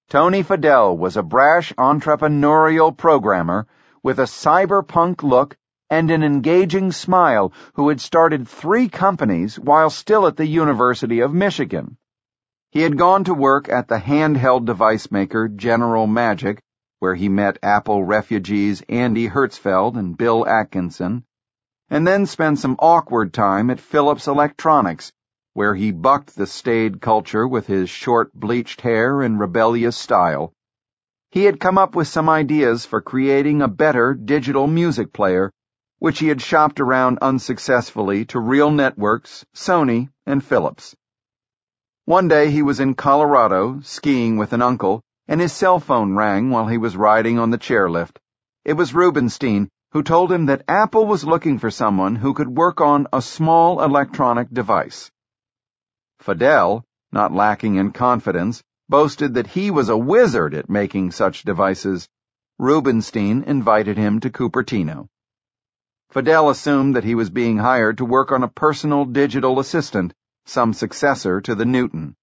Tony Fadell was a brash entrepreneurial programmer with a cyberpunk look and an engaging smile who had started three companies while still at the University of Michigan. He had gone to work at the handheld device maker General Magic, where he met Apple refugees Andy Hertzfeld and Bill Atkinson, and then spent some awkward time at Philips Electronics, where he bucked the staid culture with his short bleached hair and rebellious style. He had come up with some ideas for creating a better digital music player, which he had shopped around unsuccessfully to Real Networks, Sony, and Philips. One day he was in Colorado, skiing with an uncle, and his cell phone rang while he was riding on the chairlift. It was Rubinstein, who told him that Apple was looking for someone who could work on a small electronic device. Fadell, not lacking in confidence, boasted that he was a wizard at making such devices. Rubinstein invited him to Cupertino. Fadell assumed that he was being hired to work on a personal digital assistant, some successor to the Newton.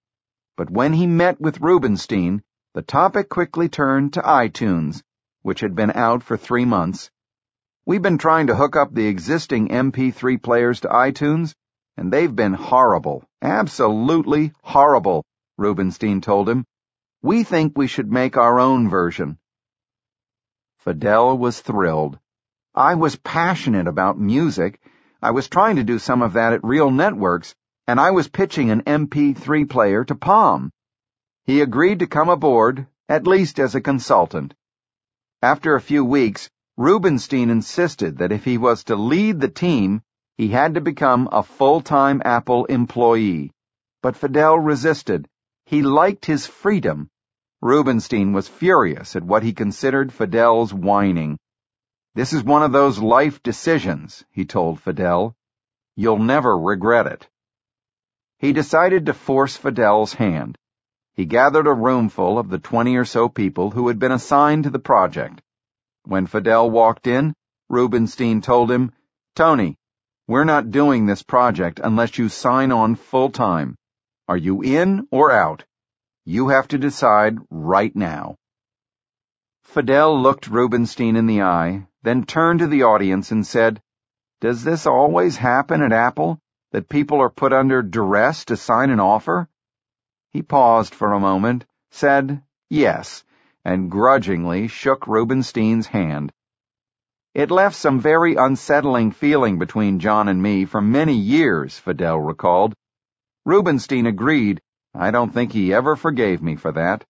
But when he met with Rubinstein, the topic quickly turned to iTunes, which had been out for three months. We've been trying to hook up the existing MP3 players to iTunes, and they've been horrible, absolutely horrible, Rubinstein told him. We think we should make our own version. Fadell was thrilled. I was passionate about music. I was trying to do some of that at Real Networks, and I was pitching an MP3 player to Palm. He agreed to come aboard, at least as a consultant. After a few weeks, Rubinstein insisted that if he was to lead the team, he had to become a full-time Apple employee. But Fadell resisted. He liked his freedom. Rubinstein was furious at what he considered Fadell's whining. This is one of those life decisions, he told Fadell. You'll never regret it. He decided to force Fadell's hand. He gathered a roomful of the twenty or so people who had been assigned to the project. When Fadell walked in, Rubinstein told him, Tony, we're not doing this project unless you sign on full time. Are you in or out? You have to decide right now. Fadell looked Rubinstein in the eye, then turned to the audience and said, Does this always happen at Apple? that people are put under duress to sign an offer? He paused for a moment, said yes, and grudgingly shook Rubinstein's hand. It left some very unsettling feeling between John and me for many years, Fadell recalled. Rubinstein agreed. I don't think he ever forgave me for that.